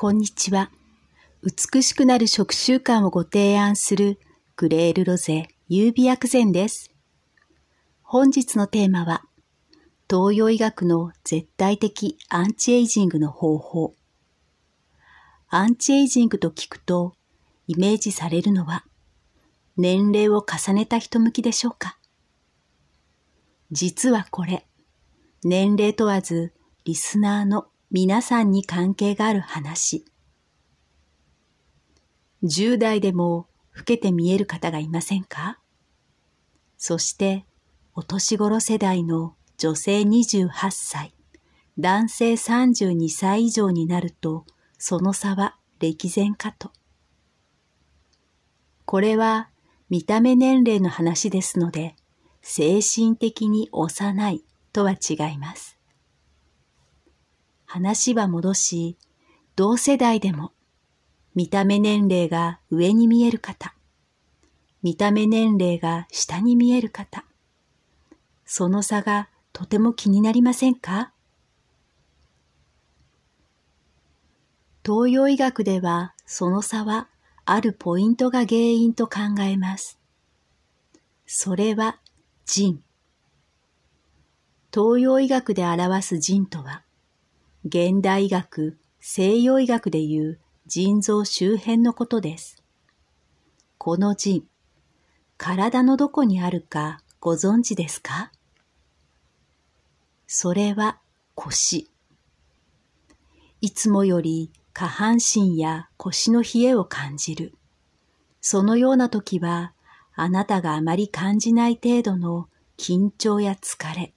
こんにちは。美しくなる食習慣をご提案するグレールロゼ優美薬膳です。本日のテーマは、東洋医学の絶対的アンチエイジングの方法。アンチエイジングと聞くと、イメージされるのは、年齢を重ねた人向きでしょうか実はこれ、年齢問わずリスナーの皆さんに関係がある話。10代でも老けて見える方がいませんか？そして、お年頃世代の女性28歳、男性32歳以上になると、その差は歴然かと。これは見た目年齢の話ですので、精神的に幼いとは違います。話は戻し、同世代でも見た目年齢が上に見える方、見た目年齢が下に見える方、その差がとても気になりませんか？東洋医学ではその差はあるポイントが原因と考えます。それは腎。東洋医学で表す腎とは、現代医学、西洋医学でいう腎臓周辺のことです。この腎、体のどこにあるかご存知ですか？それは腰。いつもより下半身や腰の冷えを感じる。そのような時はあなたがあまり感じない程度の緊張や疲れ、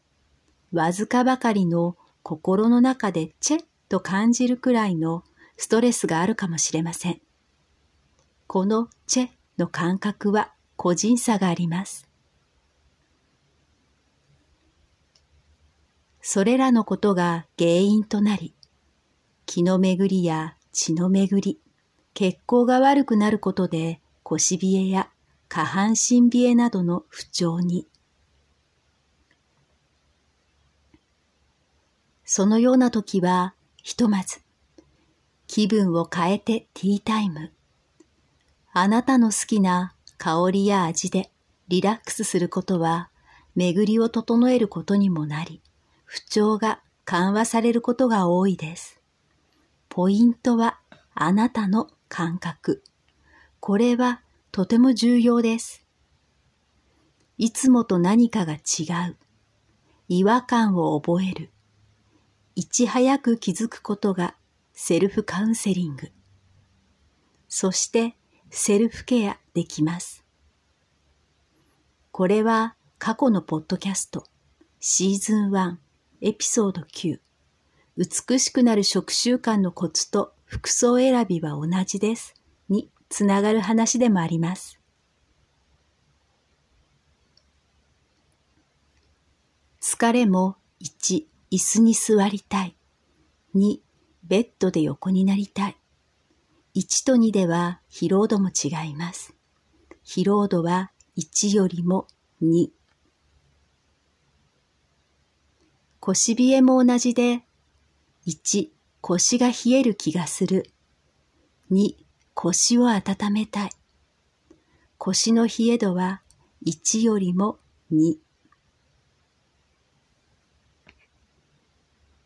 わずかばかりの心の中でチェッと感じるくらいのストレスがあるかもしれません。このチェの感覚は個人差があります。それらのことが原因となり、気の巡りや血の巡り、血行が悪くなることで腰冷えや下半身冷えなどの不調に。そのような時は、ひとまず、気分を変えてティータイム。あなたの好きな香りや味でリラックスすることは、巡りを整えることにもなり、不調が緩和されることが多いです。ポイントはあなたの感覚。これはとても重要です。いつもと何かが違う。違和感を覚える。いち早く気づくことがセルフカウンセリング。そしてセルフケアできます。これは過去のポッドキャストシーズン1エピソード9美しくなる食習慣のコツと服装選びは同じですにつながる話でもあります。疲れも1、椅子に座りたい。2、ベッドで横になりたい。1と2では疲労度も違います。疲労度は1よりも2。腰冷えも同じで、1、腰が冷える気がする。2、腰を温めたい。腰の冷え度は1よりも2。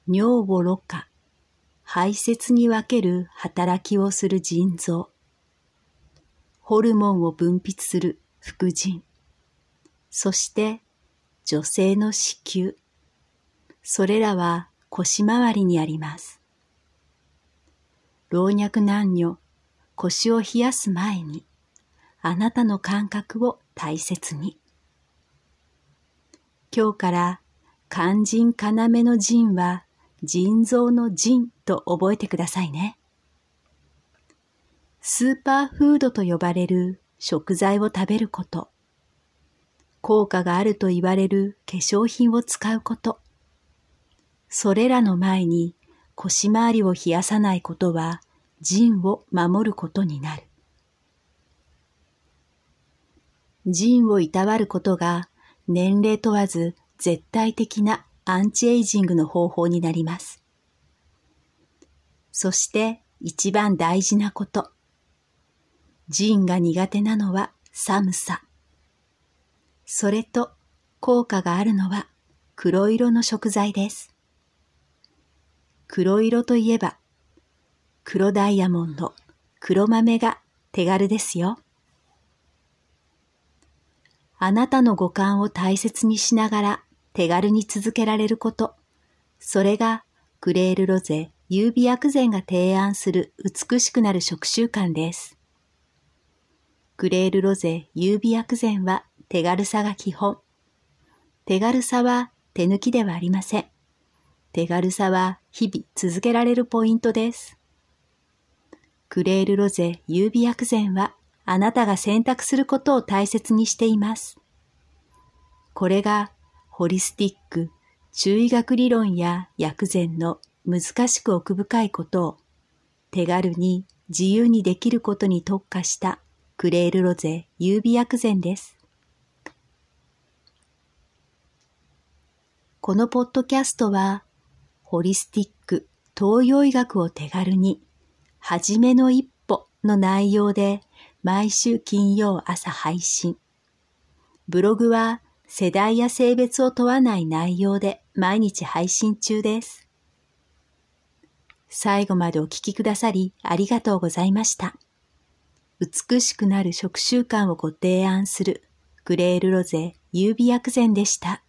尿をろ過、排泄に分ける働きをする腎臓。ホルモンを分泌する副腎。そして女性の子宮。それらは腰回りにあります。老若男女、腰を冷やす前に、あなたの感覚を大切に。今日から肝腎要の腎は腎臓の腎と覚えてくださいね。スーパーフードと呼ばれる食材を食べること、効果があると言われる化粧品を使うこと、それらの前に腰回りを冷やさないことは腎を守ることになる。腎をいたわることが年齢問わず絶対的なアンチエイジングの方法になります。そして一番大事なこと。ジンが苦手なのは寒さ。それと効果があるのは黒色の食材です。黒色といえば黒ダイヤモンド、黒豆が手軽ですよ。あなたの五感を大切にしながら手軽に続けられること。それがクレールロゼ優美薬膳が提案する美しくなる食習慣です。クレールロゼ優美薬膳は手軽さが基本。手軽さは手抜きではありません。手軽さは日々続けられるポイントです。クレールロゼ優美薬膳はあなたが選択することを大切にしています。これがホリスティック、中医学理論や薬膳の難しく奥深いことを手軽に自由にできることに特化したクレールロゼ優美薬膳です。このポッドキャストは、ホリスティック東洋医学を手軽に、はじめの一歩の内容で毎週金曜朝配信。ブログは世代や性別を問わない内容で毎日配信中です。最後までお聴きくださりありがとうございました。美しくなる食習慣をご提案するグレールロゼ優美薬膳でした。